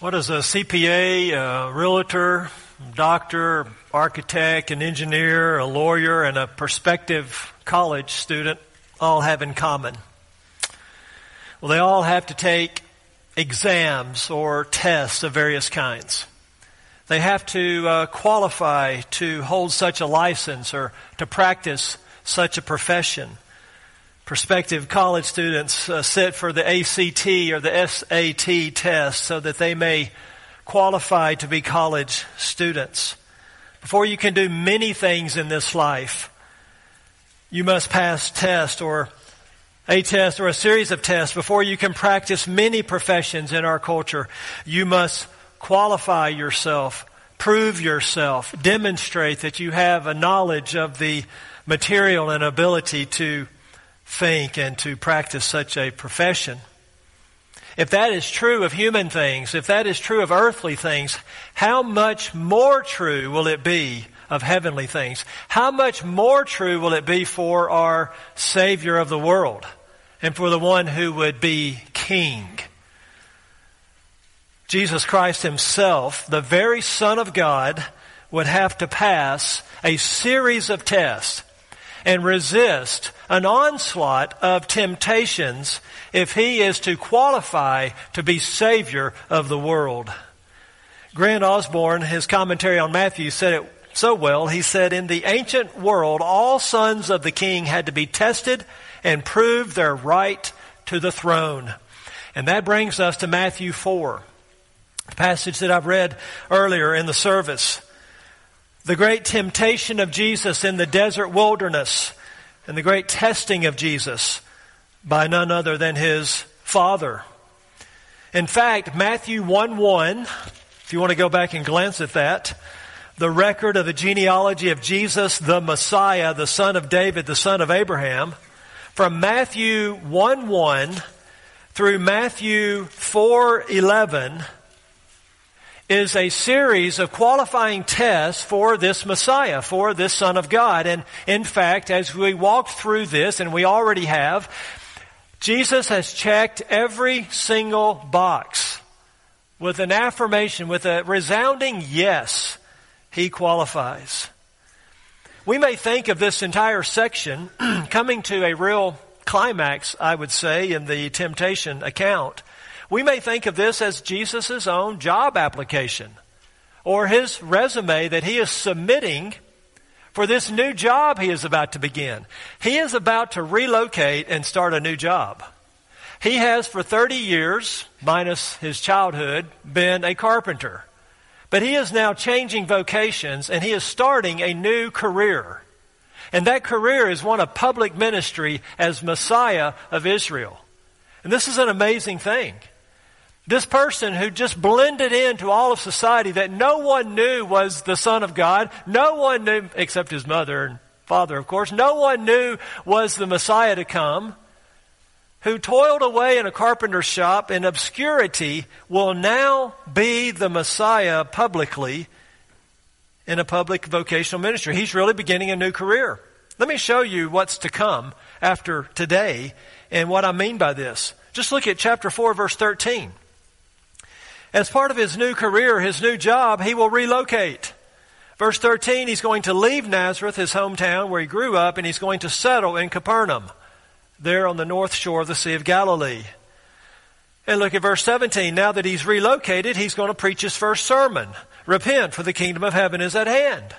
What does a CPA, a realtor, doctor, architect, an engineer, a lawyer, and a prospective college student all have in common? Well, they all have to take exams or tests of various kinds. They have to uh, qualify to hold such a license or to practice such a profession. Prospective college students uh, sit for the ACT or the SAT test so that they may qualify to be college students. Before you can do many things in this life, you must pass test or a test or a series of tests before you can practice many professions in our culture. You must qualify yourself, prove yourself, demonstrate that you have a knowledge of the material and ability to think and to practice such a profession. If that is true of human things, if that is true of earthly things, how much more true will it be of heavenly things? How much more true will it be for our Savior of the world and for the one who would be King? Jesus Christ Himself, the very Son of God, would have to pass a series of tests and resist an onslaught of temptations if he is to qualify to be Savior of the world. Grant Osborne, his commentary on Matthew, said it so well. He said, In the ancient world, all sons of the king had to be tested and prove their right to the throne. And that brings us to Matthew 4, the passage that I've read earlier in the service. The great temptation of Jesus in the desert wilderness and the great testing of Jesus by none other than his Father. In fact, Matthew 1 1, if you want to go back and glance at that, the record of the genealogy of Jesus, the Messiah, the son of David, the son of Abraham, from Matthew 1 1 through Matthew 4 11, is a series of qualifying tests for this Messiah, for this Son of God. And in fact, as we walked through this, and we already have, Jesus has checked every single box with an affirmation, with a resounding yes, he qualifies. We may think of this entire section coming to a real climax, I would say, in the temptation account we may think of this as Jesus' own job application or his resume that he is submitting for this new job he is about to begin. He is about to relocate and start a new job. He has for 30 years, minus his childhood, been a carpenter. But he is now changing vocations and he is starting a new career. And that career is one of public ministry as Messiah of Israel. And this is an amazing thing. This person who just blended into all of society that no one knew was the Son of God, no one knew, except his mother and father, of course, no one knew was the Messiah to come, who toiled away in a carpenter's shop in obscurity, will now be the Messiah publicly in a public vocational ministry. He's really beginning a new career. Let me show you what's to come after today and what I mean by this. Just look at chapter 4, verse 13. As part of his new career, his new job, he will relocate. Verse 13, he's going to leave Nazareth, his hometown where he grew up, and he's going to settle in Capernaum, there on the north shore of the Sea of Galilee. And look at verse 17. Now that he's relocated, he's going to preach his first sermon. Repent, for the kingdom of heaven is at hand.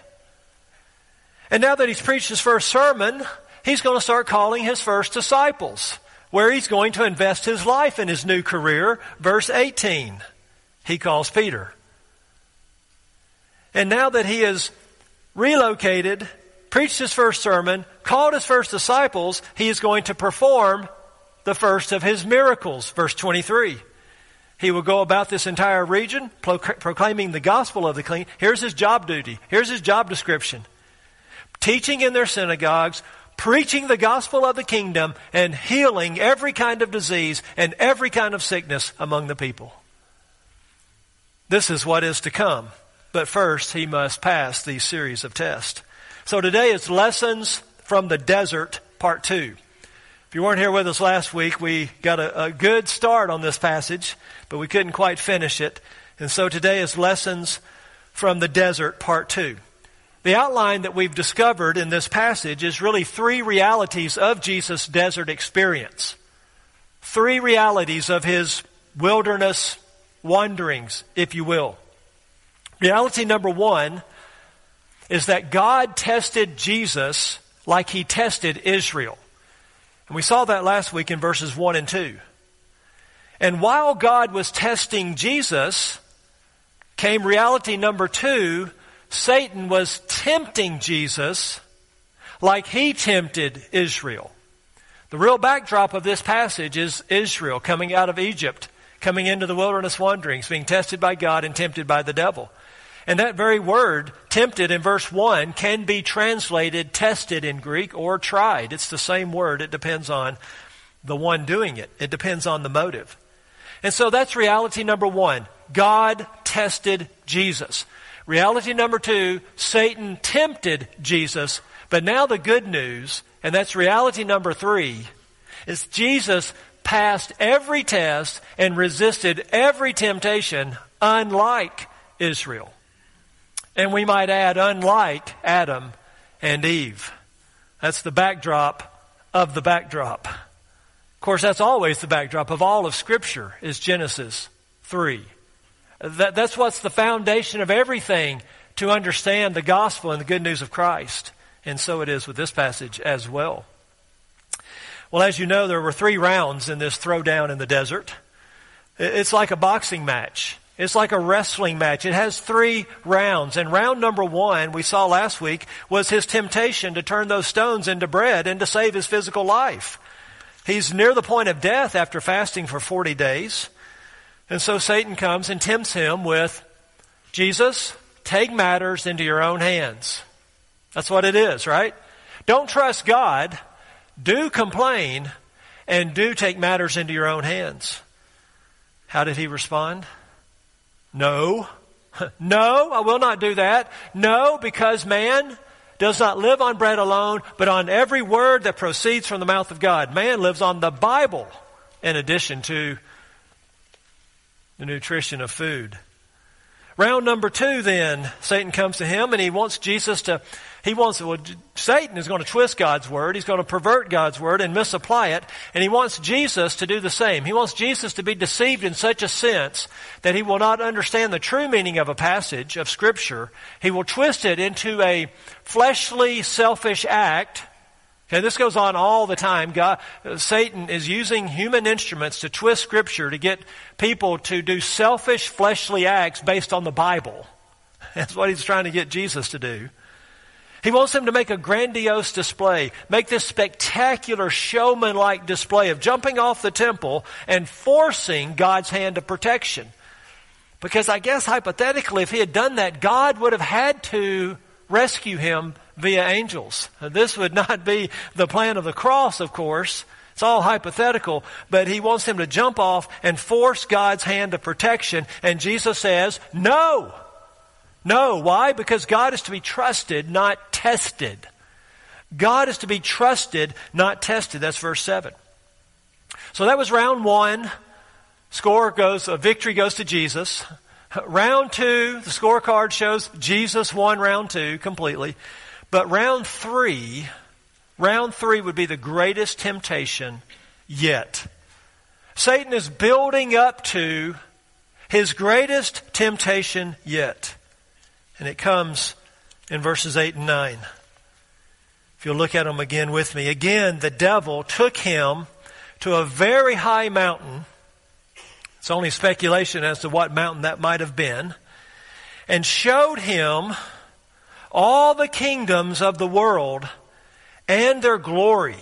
And now that he's preached his first sermon, he's going to start calling his first disciples, where he's going to invest his life in his new career. Verse 18 he calls Peter. And now that he has relocated, preached his first sermon, called his first disciples, he is going to perform the first of his miracles. Verse 23. He will go about this entire region proclaiming the gospel of the clean. Here's his job duty. Here's his job description. Teaching in their synagogues, preaching the gospel of the kingdom, and healing every kind of disease and every kind of sickness among the people. This is what is to come. But first, he must pass these series of tests. So today is Lessons from the Desert, Part 2. If you weren't here with us last week, we got a, a good start on this passage, but we couldn't quite finish it. And so today is Lessons from the Desert, Part 2. The outline that we've discovered in this passage is really three realities of Jesus' desert experience. Three realities of his wilderness wanderings, if you will. Reality number one is that God tested Jesus like he tested Israel. And we saw that last week in verses 1 and 2. And while God was testing Jesus, came reality number two Satan was tempting Jesus like he tempted Israel. The real backdrop of this passage is Israel coming out of Egypt, coming into the wilderness wanderings, being tested by God and tempted by the devil. And that very word, tempted in verse 1, can be translated tested in Greek or tried. It's the same word. It depends on the one doing it. It depends on the motive. And so that's reality number one. God tested Jesus. Reality number two, Satan tempted Jesus. But now the good news, and that's reality number three, is Jesus passed every test and resisted every temptation unlike Israel. And we might add, unlike Adam and Eve. That's the backdrop of the backdrop. Of course, that's always the backdrop of all of Scripture is Genesis 3. That, that's what's the foundation of everything to understand the gospel and the good news of Christ. And so it is with this passage as well. Well, as you know, there were three rounds in this throwdown in the desert. It's like a boxing match. It's like a wrestling match. It has three rounds. And round number one, we saw last week, was his temptation to turn those stones into bread and to save his physical life. He's near the point of death after fasting for 40 days. And so Satan comes and tempts him with, Jesus, take matters into your own hands. That's what it is, right? Don't trust God. Do complain and do take matters into your own hands. How did he respond? No. no, I will not do that. No, because man does not live on bread alone, but on every word that proceeds from the mouth of God. Man lives on the Bible in addition to the nutrition of food. Round number two, then, Satan comes to him and he wants Jesus to, he wants, well, Satan is going to twist God's word. He's going to pervert God's word and misapply it. And he wants Jesus to do the same. He wants Jesus to be deceived in such a sense that he will not understand the true meaning of a passage of scripture. He will twist it into a fleshly, selfish act Okay, this goes on all the time. God, Satan is using human instruments to twist Scripture to get people to do selfish, fleshly acts based on the Bible. That's what he's trying to get Jesus to do. He wants them to make a grandiose display, make this spectacular showman like display of jumping off the temple and forcing God's hand of protection. Because I guess hypothetically, if he had done that, God would have had to rescue him via angels. This would not be the plan of the cross, of course. It's all hypothetical, but he wants him to jump off and force God's hand of protection. And Jesus says, no. No. Why? Because God is to be trusted, not tested. God is to be trusted, not tested. That's verse 7. So that was round one. Score goes, a victory goes to Jesus. Round two, the scorecard shows Jesus won round two completely. But round three, round three would be the greatest temptation yet. Satan is building up to his greatest temptation yet. And it comes in verses 8 and 9. If you'll look at them again with me. Again, the devil took him to a very high mountain. It's only speculation as to what mountain that might have been. And showed him all the kingdoms of the world and their glory,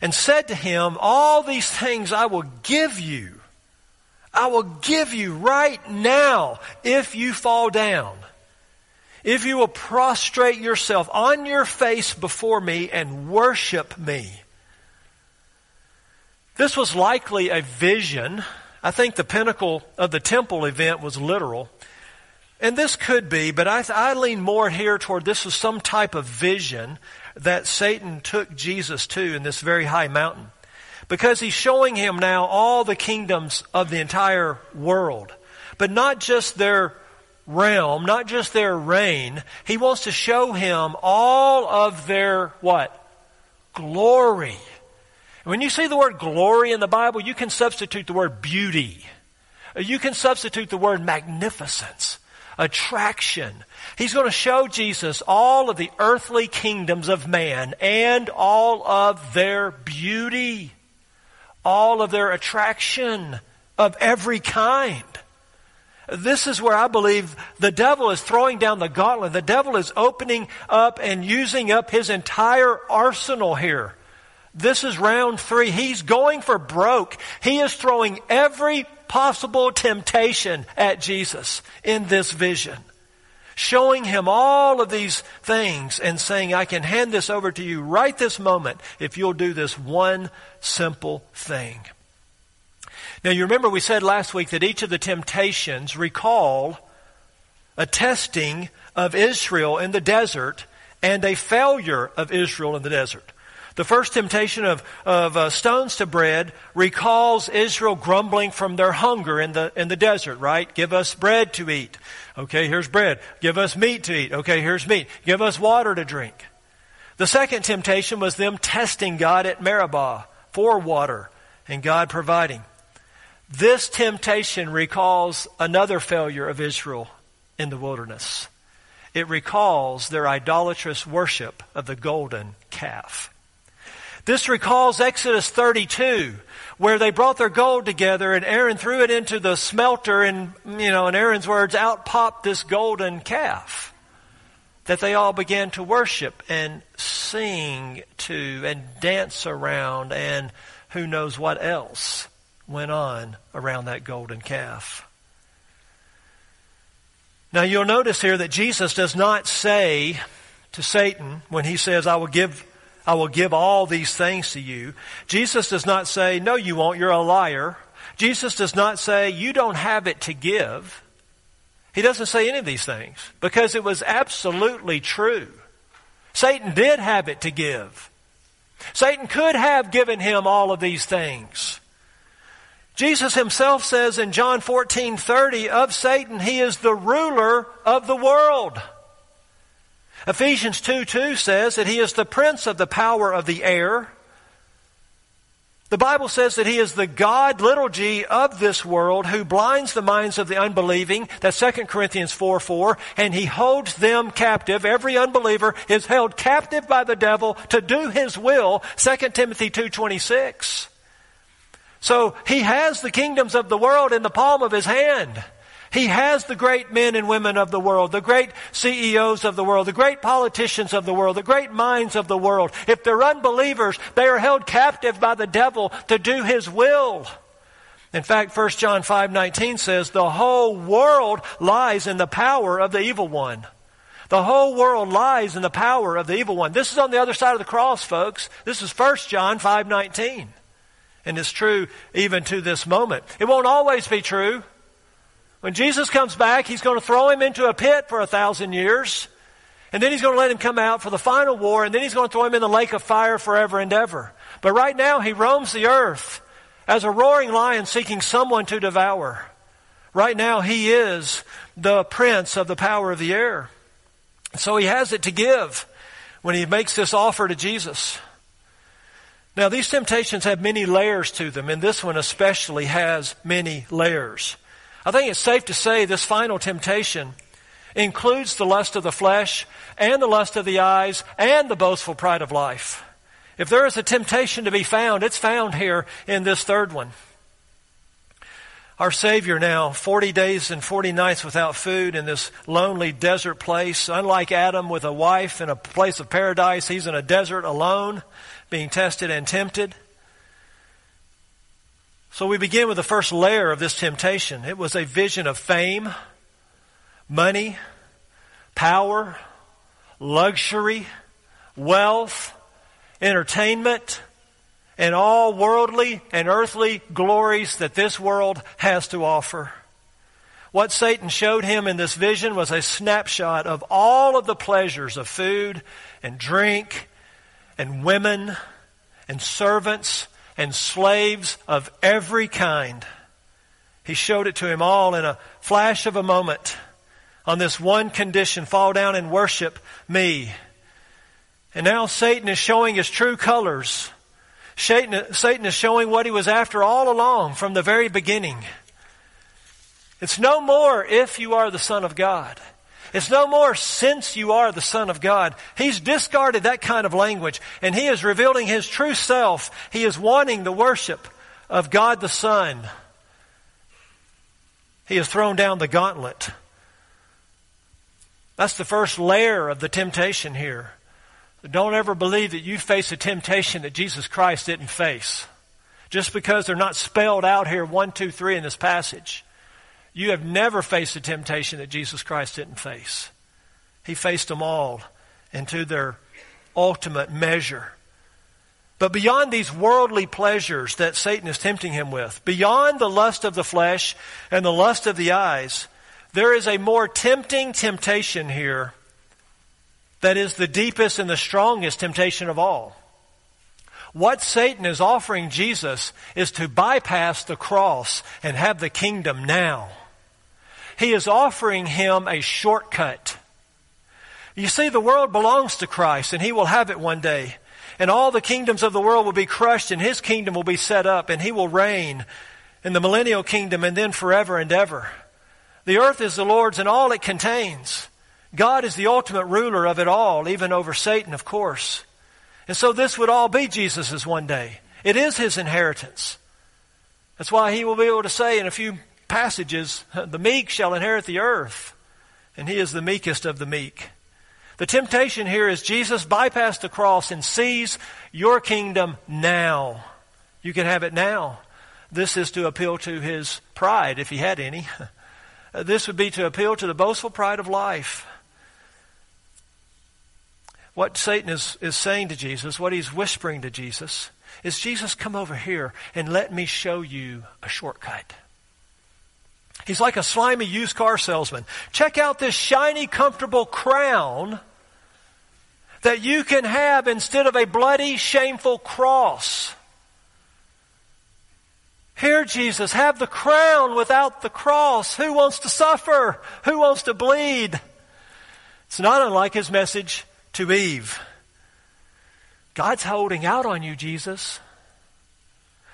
and said to him, All these things I will give you. I will give you right now if you fall down. If you will prostrate yourself on your face before me and worship me. This was likely a vision. I think the pinnacle of the temple event was literal. And this could be, but I, I lean more here toward this was some type of vision that Satan took Jesus to in this very high mountain. Because he's showing him now all the kingdoms of the entire world. but not just their realm, not just their reign. He wants to show him all of their what? Glory. When you see the word glory in the Bible, you can substitute the word beauty. You can substitute the word magnificence, attraction. He's going to show Jesus all of the earthly kingdoms of man and all of their beauty, all of their attraction of every kind. This is where I believe the devil is throwing down the gauntlet. The devil is opening up and using up his entire arsenal here. This is round three. He's going for broke. He is throwing every possible temptation at Jesus in this vision. Showing him all of these things and saying, I can hand this over to you right this moment if you'll do this one simple thing. Now, you remember we said last week that each of the temptations recall a testing of Israel in the desert and a failure of Israel in the desert. The first temptation of, of uh, stones to bread recalls Israel grumbling from their hunger in the, in the desert, right? Give us bread to eat. Okay, here's bread. Give us meat to eat. Okay, here's meat. Give us water to drink. The second temptation was them testing God at Meribah for water and God providing. This temptation recalls another failure of Israel in the wilderness. It recalls their idolatrous worship of the golden calf. This recalls Exodus 32, where they brought their gold together and Aaron threw it into the smelter and, you know, in Aaron's words, out popped this golden calf that they all began to worship and sing to and dance around and who knows what else went on around that golden calf. Now you'll notice here that Jesus does not say to Satan when he says, I will give, I will give all these things to you. Jesus does not say, no, you won't, you're a liar. Jesus does not say, you don't have it to give. He doesn't say any of these things because it was absolutely true. Satan did have it to give. Satan could have given him all of these things. Jesus himself says in John 14, 30 of Satan, he is the ruler of the world. Ephesians 2, 2 says that he is the prince of the power of the air. The Bible says that he is the God, little g, of this world who blinds the minds of the unbelieving. That's 2 Corinthians 4, 4. And he holds them captive. Every unbeliever is held captive by the devil to do his will. 2 Timothy 2, 26. So he has the kingdoms of the world in the palm of his hand. He has the great men and women of the world, the great CEOs of the world, the great politicians of the world, the great minds of the world. If they're unbelievers, they are held captive by the devil to do his will. In fact, 1 John 5:19 says, "The whole world lies in the power of the evil one." The whole world lies in the power of the evil one. This is on the other side of the cross, folks. This is 1 John 5:19 and it's true even to this moment. It won't always be true. When Jesus comes back, he's going to throw him into a pit for a thousand years, and then he's going to let him come out for the final war, and then he's going to throw him in the lake of fire forever and ever. But right now, he roams the earth as a roaring lion seeking someone to devour. Right now, he is the prince of the power of the air. So he has it to give when he makes this offer to Jesus. Now, these temptations have many layers to them, and this one especially has many layers. I think it's safe to say this final temptation includes the lust of the flesh and the lust of the eyes and the boastful pride of life. If there is a temptation to be found, it's found here in this third one. Our Savior now, 40 days and 40 nights without food in this lonely desert place. Unlike Adam with a wife in a place of paradise, he's in a desert alone being tested and tempted. So we begin with the first layer of this temptation. It was a vision of fame, money, power, luxury, wealth, entertainment, and all worldly and earthly glories that this world has to offer. What Satan showed him in this vision was a snapshot of all of the pleasures of food and drink and women and servants and slaves of every kind. He showed it to him all in a flash of a moment on this one condition fall down and worship me. And now Satan is showing his true colors. Satan, Satan is showing what he was after all along from the very beginning. It's no more if you are the Son of God. It's no more since you are the Son of God. He's discarded that kind of language and he is revealing his true self. He is wanting the worship of God the Son. He has thrown down the gauntlet. That's the first layer of the temptation here. Don't ever believe that you face a temptation that Jesus Christ didn't face. Just because they're not spelled out here, one, two, three in this passage. You have never faced a temptation that Jesus Christ didn't face. He faced them all into their ultimate measure. But beyond these worldly pleasures that Satan is tempting him with, beyond the lust of the flesh and the lust of the eyes, there is a more tempting temptation here that is the deepest and the strongest temptation of all. What Satan is offering Jesus is to bypass the cross and have the kingdom now. He is offering him a shortcut. You see, the world belongs to Christ and he will have it one day. And all the kingdoms of the world will be crushed and his kingdom will be set up and he will reign in the millennial kingdom and then forever and ever. The earth is the Lord's and all it contains. God is the ultimate ruler of it all, even over Satan, of course. And so this would all be Jesus's one day. It is his inheritance. That's why he will be able to say in a few passages, the meek shall inherit the earth, and he is the meekest of the meek. The temptation here is Jesus bypassed the cross and seize your kingdom now. You can have it now. This is to appeal to his pride, if he had any. This would be to appeal to the boastful pride of life. What Satan is, is saying to Jesus, what he's whispering to Jesus, is Jesus, come over here and let me show you a shortcut. He's like a slimy used car salesman. Check out this shiny, comfortable crown that you can have instead of a bloody, shameful cross. Here, Jesus, have the crown without the cross. Who wants to suffer? Who wants to bleed? It's not unlike his message to Eve. God's holding out on you, Jesus.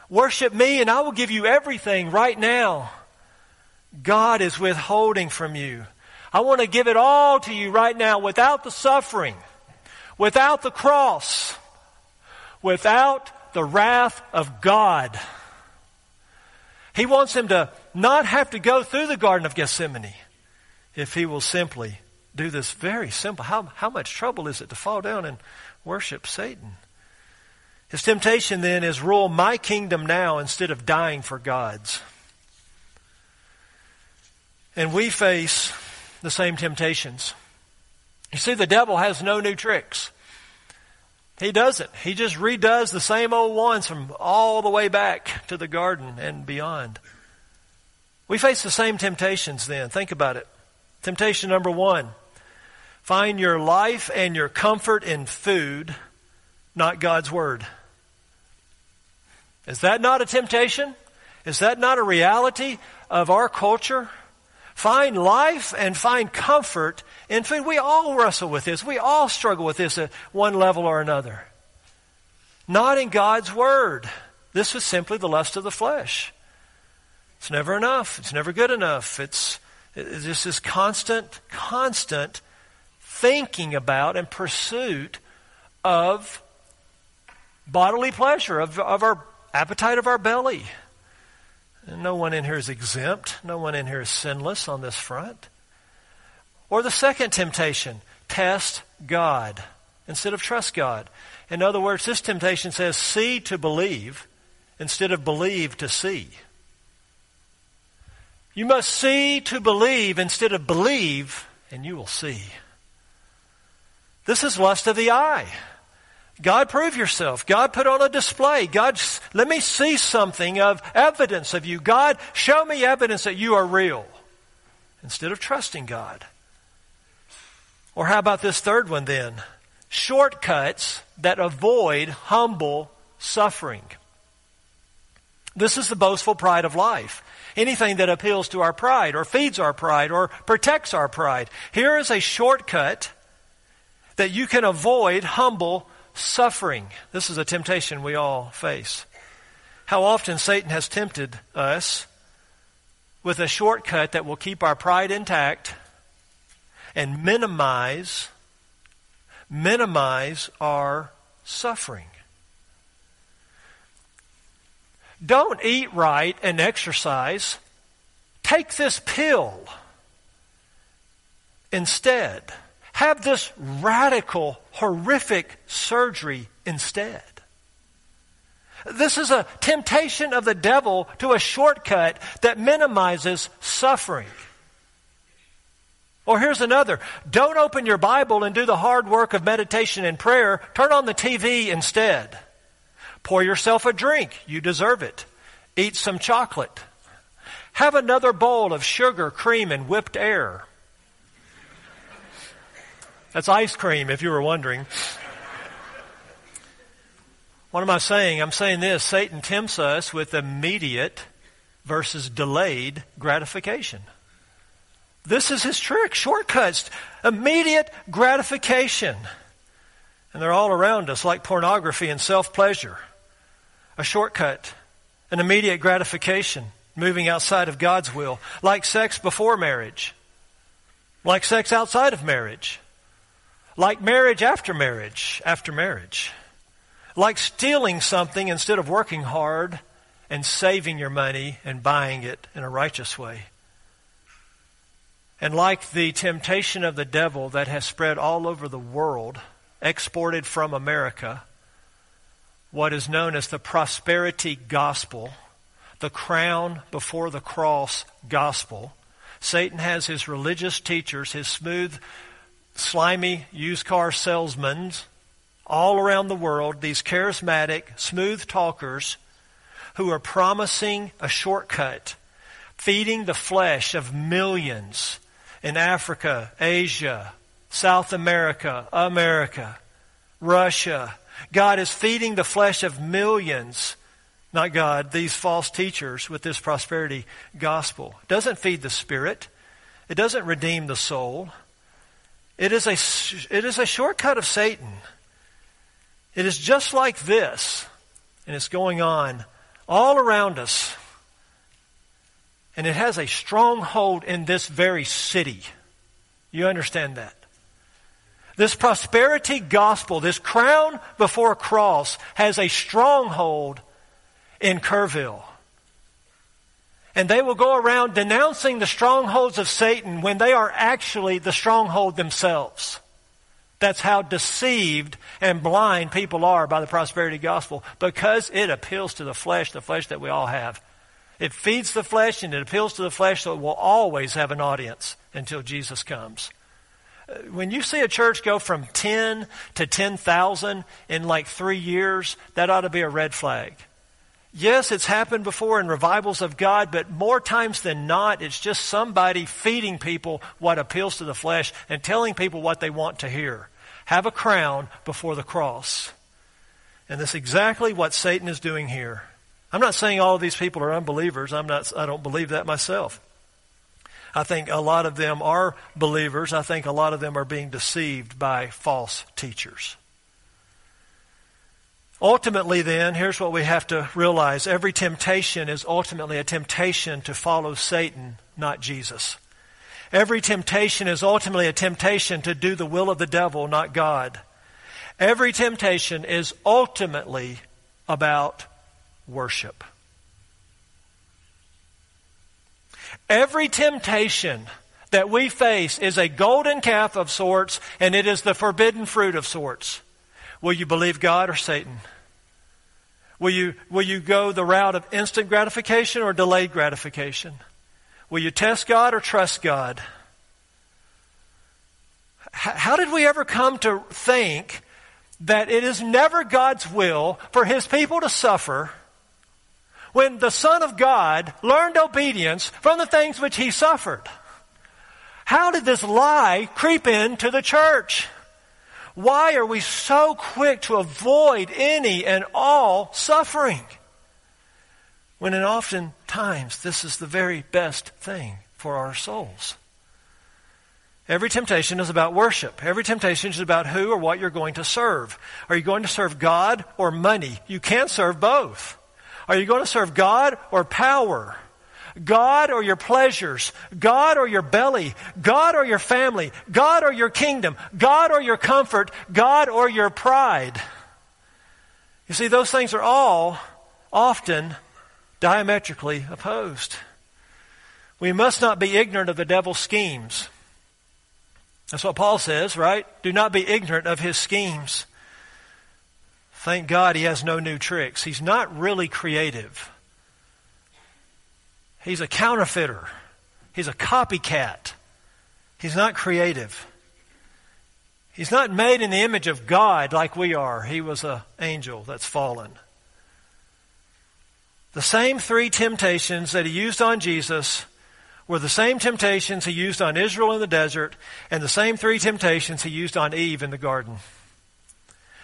Worship me and I will give you everything right now. God is withholding from you. I want to give it all to you right now without the suffering, without the cross, without the wrath of God. He wants him to not have to go through the Garden of Gethsemane if he will simply do this very simple. How, how much trouble is it to fall down and worship Satan? His temptation then is rule my kingdom now instead of dying for God's. And we face the same temptations. You see, the devil has no new tricks. He doesn't. He just redoes the same old ones from all the way back to the garden and beyond. We face the same temptations then. Think about it. Temptation number one find your life and your comfort in food, not God's Word. Is that not a temptation? Is that not a reality of our culture? Find life and find comfort in food. We all wrestle with this. We all struggle with this at one level or another. Not in God's Word. This was simply the lust of the flesh. It's never enough. It's never good enough. It's, it's just this constant, constant thinking about and pursuit of bodily pleasure, of, of our appetite of our belly. No one in here is exempt. No one in here is sinless on this front. Or the second temptation, test God instead of trust God. In other words, this temptation says see to believe instead of believe to see. You must see to believe instead of believe, and you will see. This is lust of the eye. God, prove yourself. God, put on a display. God, let me see something of evidence of you. God, show me evidence that you are real. Instead of trusting God. Or how about this third one then? Shortcuts that avoid humble suffering. This is the boastful pride of life. anything that appeals to our pride or feeds our pride or protects our pride. Here is a shortcut that you can avoid humble suffering. This is a temptation we all face. How often Satan has tempted us with a shortcut that will keep our pride intact and minimize minimize our suffering. Don't eat right and exercise. Take this pill instead. Have this radical, horrific surgery instead. This is a temptation of the devil to a shortcut that minimizes suffering. Or here's another. Don't open your Bible and do the hard work of meditation and prayer. Turn on the TV instead. Pour yourself a drink. You deserve it. Eat some chocolate. Have another bowl of sugar, cream, and whipped air. That's ice cream, if you were wondering. What am I saying? I'm saying this Satan tempts us with immediate versus delayed gratification. This is his trick shortcuts, immediate gratification. And they're all around us, like pornography and self pleasure. A shortcut, an immediate gratification, moving outside of God's will, like sex before marriage, like sex outside of marriage, like marriage after marriage, after marriage like stealing something instead of working hard and saving your money and buying it in a righteous way. And like the temptation of the devil that has spread all over the world, exported from America, what is known as the prosperity gospel, the crown before the cross gospel. Satan has his religious teachers, his smooth, slimy used car salesmen, all around the world, these charismatic, smooth talkers who are promising a shortcut, feeding the flesh of millions in Africa, Asia, South America, America, Russia. God is feeding the flesh of millions, not God, these false teachers with this prosperity gospel. It doesn't feed the spirit. It doesn't redeem the soul. It is a, it is a shortcut of Satan. It is just like this, and it's going on all around us. And it has a stronghold in this very city. You understand that? This prosperity gospel, this crown before a cross, has a stronghold in Kerrville. And they will go around denouncing the strongholds of Satan when they are actually the stronghold themselves. That's how deceived and blind people are by the prosperity gospel because it appeals to the flesh, the flesh that we all have. It feeds the flesh and it appeals to the flesh, so it will always have an audience until Jesus comes. Uh, when you see a church go from 10 to 10,000 in like three years, that ought to be a red flag. Yes, it's happened before in revivals of God, but more times than not, it's just somebody feeding people what appeals to the flesh and telling people what they want to hear have a crown before the cross. And that's exactly what Satan is doing here. I'm not saying all these people are unbelievers. I'm not, I don't believe that myself. I think a lot of them are believers. I think a lot of them are being deceived by false teachers. Ultimately, then, here's what we have to realize every temptation is ultimately a temptation to follow Satan, not Jesus. Every temptation is ultimately a temptation to do the will of the devil, not God. Every temptation is ultimately about worship. Every temptation that we face is a golden calf of sorts, and it is the forbidden fruit of sorts. Will you believe God or Satan? Will you, will you go the route of instant gratification or delayed gratification? Will you test God or trust God? How did we ever come to think that it is never God's will for His people to suffer when the Son of God learned obedience from the things which He suffered? How did this lie creep into the church? Why are we so quick to avoid any and all suffering? When in often times this is the very best thing for our souls. Every temptation is about worship. Every temptation is about who or what you're going to serve. Are you going to serve God or money? You can't serve both. Are you going to serve God or power? God or your pleasures, God or your belly, God or your family, God or your kingdom, God or your comfort, God or your pride. You see, those things are all often diametrically opposed. We must not be ignorant of the devil's schemes. That's what Paul says, right? Do not be ignorant of his schemes. Thank God he has no new tricks. He's not really creative. He's a counterfeiter. He's a copycat. He's not creative. He's not made in the image of God like we are. He was an angel that's fallen. The same three temptations that he used on Jesus were the same temptations he used on Israel in the desert and the same three temptations he used on Eve in the garden.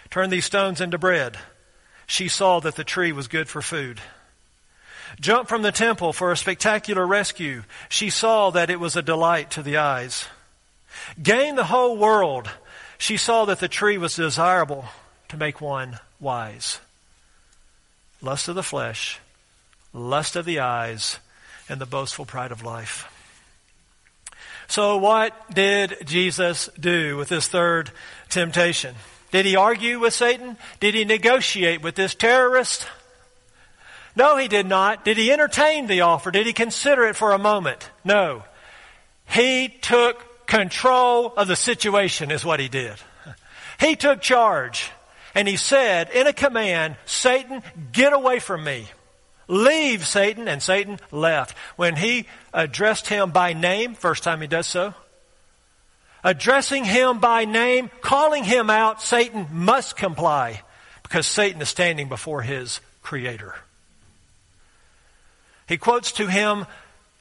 Turn these stones into bread. She saw that the tree was good for food. Jump from the temple for a spectacular rescue. She saw that it was a delight to the eyes. Gain the whole world. She saw that the tree was desirable to make one wise. Lust of the flesh, lust of the eyes, and the boastful pride of life. So, what did Jesus do with this third temptation? Did he argue with Satan? Did he negotiate with this terrorist? No, he did not. Did he entertain the offer? Did he consider it for a moment? No. He took control of the situation, is what he did. He took charge. And he said in a command, Satan, get away from me. Leave, Satan. And Satan left. When he addressed him by name, first time he does so, addressing him by name, calling him out, Satan must comply because Satan is standing before his creator. He quotes to him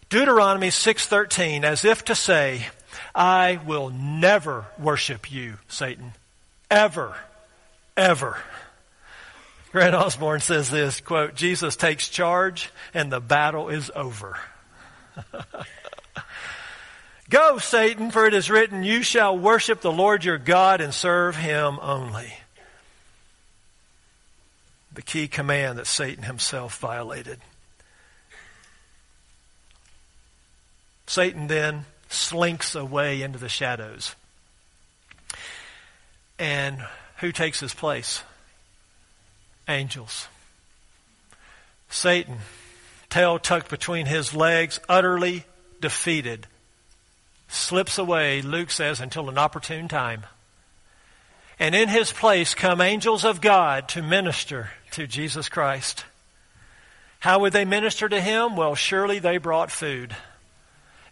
Deuteronomy 6:13 as if to say, I will never worship you, Satan. Ever. Ever. Grant Osborne says this, quote, Jesus takes charge and the battle is over. Go, Satan, for it is written, You shall worship the Lord your God and serve him only. The key command that Satan himself violated. Satan then slinks away into the shadows. And who takes his place? Angels. Satan, tail tucked between his legs, utterly defeated, slips away, Luke says, until an opportune time. And in his place come angels of God to minister to Jesus Christ. How would they minister to him? Well, surely they brought food.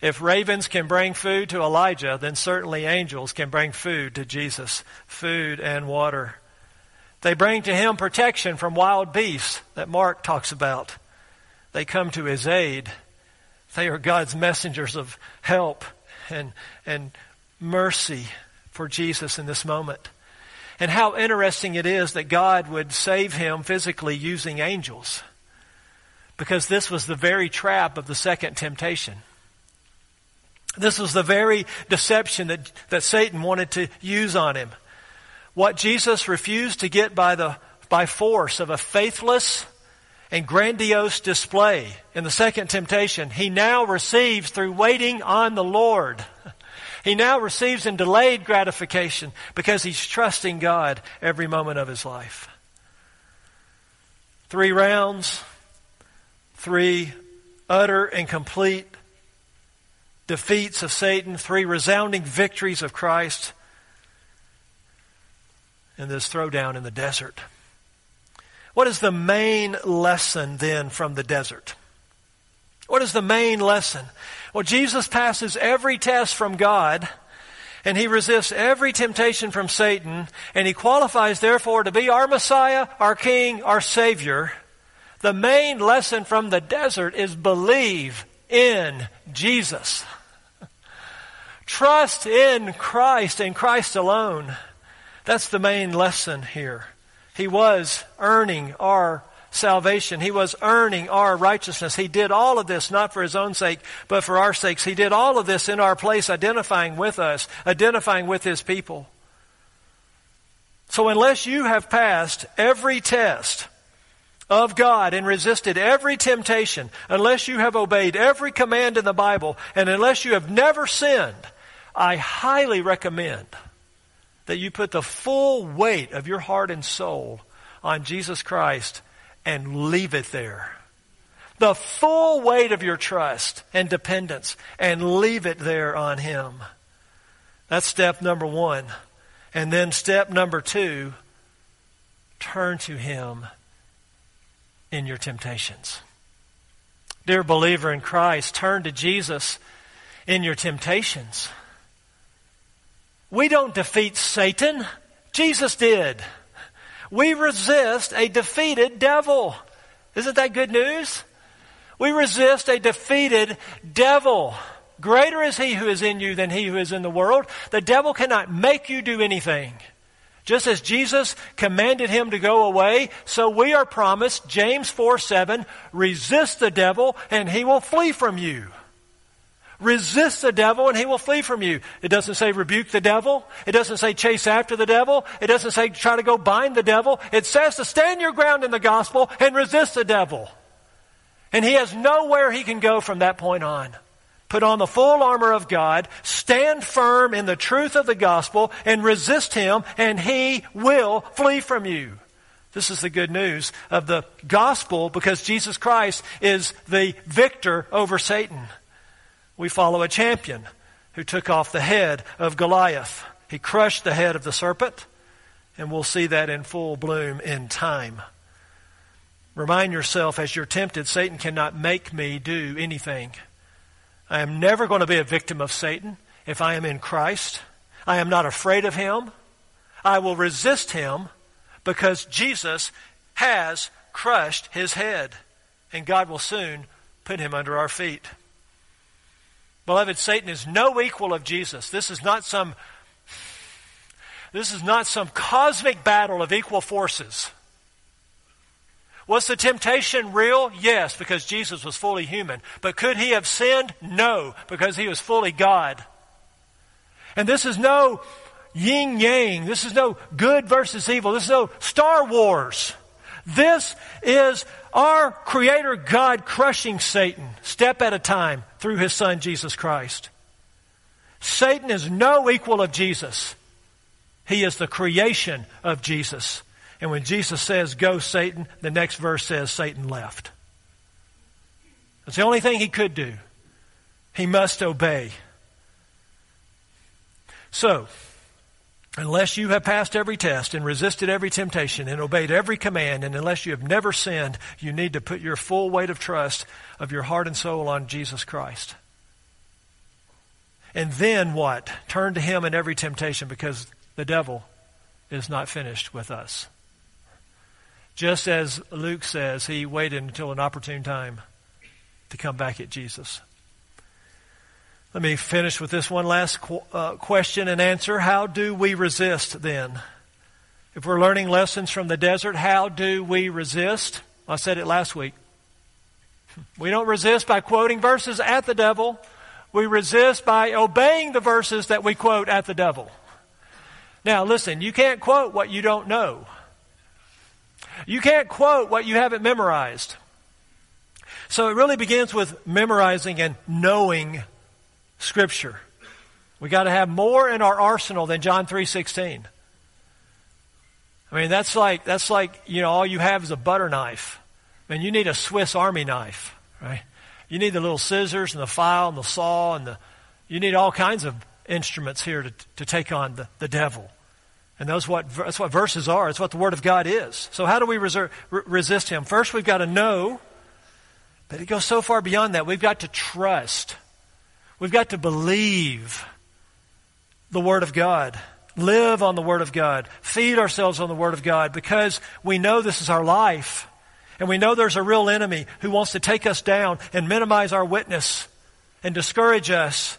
If ravens can bring food to Elijah, then certainly angels can bring food to Jesus food and water. They bring to him protection from wild beasts that Mark talks about. They come to his aid. They are God's messengers of help and, and mercy for Jesus in this moment. And how interesting it is that God would save him physically using angels. Because this was the very trap of the second temptation. This was the very deception that, that Satan wanted to use on him. What Jesus refused to get by the, by force of a faithless and grandiose display in the second temptation, he now receives through waiting on the Lord. He now receives in delayed gratification because he's trusting God every moment of his life. Three rounds, three utter and complete defeats of Satan, three resounding victories of Christ, and this throwdown in the desert. What is the main lesson then from the desert? What is the main lesson? Well, Jesus passes every test from God and he resists every temptation from Satan and he qualifies therefore to be our Messiah, our King, our Savior. The main lesson from the desert is believe in Jesus. Trust in Christ and Christ alone. That's the main lesson here. He was earning our salvation. He was earning our righteousness. He did all of this not for his own sake, but for our sakes. He did all of this in our place, identifying with us, identifying with his people. So unless you have passed every test of God and resisted every temptation, unless you have obeyed every command in the Bible, and unless you have never sinned, I highly recommend that you put the full weight of your heart and soul on Jesus Christ and leave it there. The full weight of your trust and dependence and leave it there on Him. That's step number one. And then step number two, turn to Him in your temptations. Dear believer in Christ, turn to Jesus in your temptations. We don't defeat Satan. Jesus did. We resist a defeated devil. Isn't that good news? We resist a defeated devil. Greater is he who is in you than he who is in the world. The devil cannot make you do anything. Just as Jesus commanded him to go away, so we are promised, James 4 7, resist the devil and he will flee from you. Resist the devil and he will flee from you. It doesn't say rebuke the devil. It doesn't say chase after the devil. It doesn't say try to go bind the devil. It says to stand your ground in the gospel and resist the devil. And he has nowhere he can go from that point on. Put on the full armor of God, stand firm in the truth of the gospel, and resist him, and he will flee from you. This is the good news of the gospel because Jesus Christ is the victor over Satan we follow a champion who took off the head of Goliath. He crushed the head of the serpent, and we'll see that in full bloom in time. Remind yourself as you're tempted, Satan cannot make me do anything. I am never going to be a victim of Satan if I am in Christ. I am not afraid of him. I will resist him because Jesus has crushed his head, and God will soon put him under our feet. Beloved, Satan is no equal of Jesus. This is not some this is not some cosmic battle of equal forces. Was the temptation real? Yes, because Jesus was fully human. But could he have sinned? No, because he was fully God. And this is no yin yang. This is no good versus evil. This is no Star Wars. This is our Creator God crushing Satan step at a time through His Son Jesus Christ. Satan is no equal of Jesus. He is the creation of Jesus. And when Jesus says, Go, Satan, the next verse says, Satan left. That's the only thing he could do. He must obey. So, Unless you have passed every test and resisted every temptation and obeyed every command, and unless you have never sinned, you need to put your full weight of trust of your heart and soul on Jesus Christ. And then what? Turn to Him in every temptation because the devil is not finished with us. Just as Luke says, he waited until an opportune time to come back at Jesus. Let me finish with this one last qu- uh, question and answer. How do we resist then? If we're learning lessons from the desert, how do we resist? I said it last week. We don't resist by quoting verses at the devil. We resist by obeying the verses that we quote at the devil. Now, listen, you can't quote what you don't know. You can't quote what you haven't memorized. So it really begins with memorizing and knowing Scripture. We got to have more in our arsenal than John 3:16. I mean, that's like that's like, you know, all you have is a butter knife. I mean, you need a Swiss army knife, right? You need the little scissors and the file and the saw and the you need all kinds of instruments here to, to take on the, the devil. And those what, that's what verses are. It's what the Word of God is. So how do we reserve, re- resist him? First, we've got to know, but it goes so far beyond that. We've got to trust. We've got to believe the Word of God, live on the Word of God, feed ourselves on the Word of God because we know this is our life. And we know there's a real enemy who wants to take us down and minimize our witness and discourage us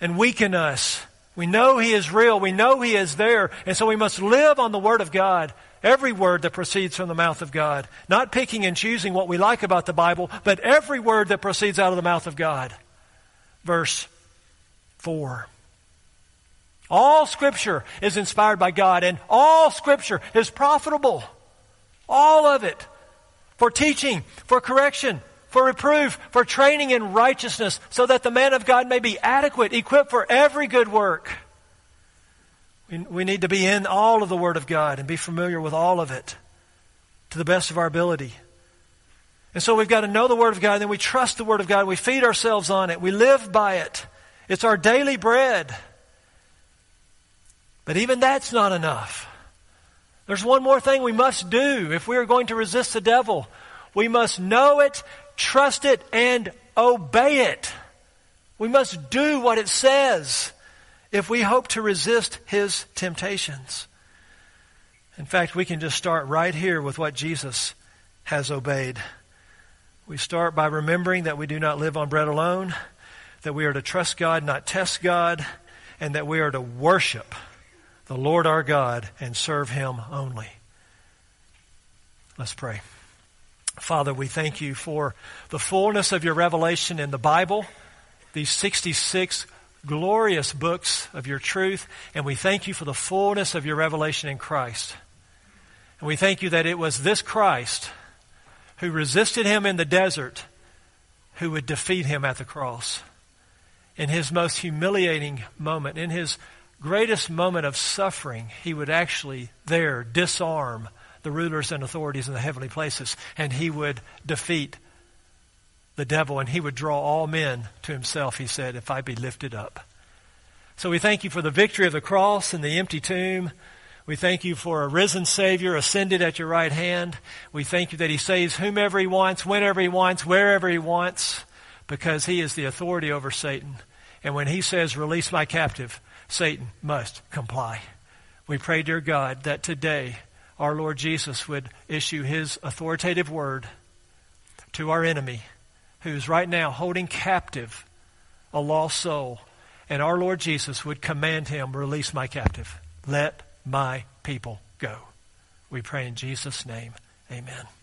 and weaken us We know He is real. We know He is there. And so we must live on the Word of God. Every word that proceeds from the mouth of God. Not picking and choosing what we like about the Bible, but every word that proceeds out of the mouth of God. Verse 4. All Scripture is inspired by God, and all Scripture is profitable. All of it. For teaching, for correction, for reproof, for training in righteousness, so that the man of God may be adequate, equipped for every good work. We, need to be in all of the Word of God and be familiar with all of it to the best of our ability. And so we've got to know the Word of God, and then we trust the Word of God. We feed ourselves on it. We live by it. It's our daily bread. But even that's not enough. There's one more thing we must do if we are going to resist the devil. We must know it, trust it, and obey it. We must do what it says if we hope to resist his temptations. In fact, we can just start right here with what Jesus has obeyed. We start by remembering that we do not live on bread alone, that we are to trust God, not test God, and that we are to worship the Lord our God and serve Him only. Let's pray. Father, we thank you for the fullness of your revelation in the Bible, these 66 glorious books of your truth, and we thank you for the fullness of your revelation in Christ. And we thank you that it was this Christ who resisted him in the desert who would defeat him at the cross. In his most humiliating moment, in his greatest moment of suffering, he would actually there disarm the rulers and authorities in the heavenly places, and he would defeat the devil, and he would draw all men to himself, he said, if I be lifted up. So we thank you for the victory of the cross and the empty tomb. We thank you for a risen Savior ascended at your right hand. We thank you that he saves whomever he wants, whenever he wants, wherever he wants, because he is the authority over Satan. And when he says, release my captive, Satan must comply. We pray, dear God, that today our Lord Jesus would issue his authoritative word to our enemy who's right now holding captive a lost soul. And our Lord Jesus would command him, release my captive. Let my people go. We pray in Jesus' name. Amen.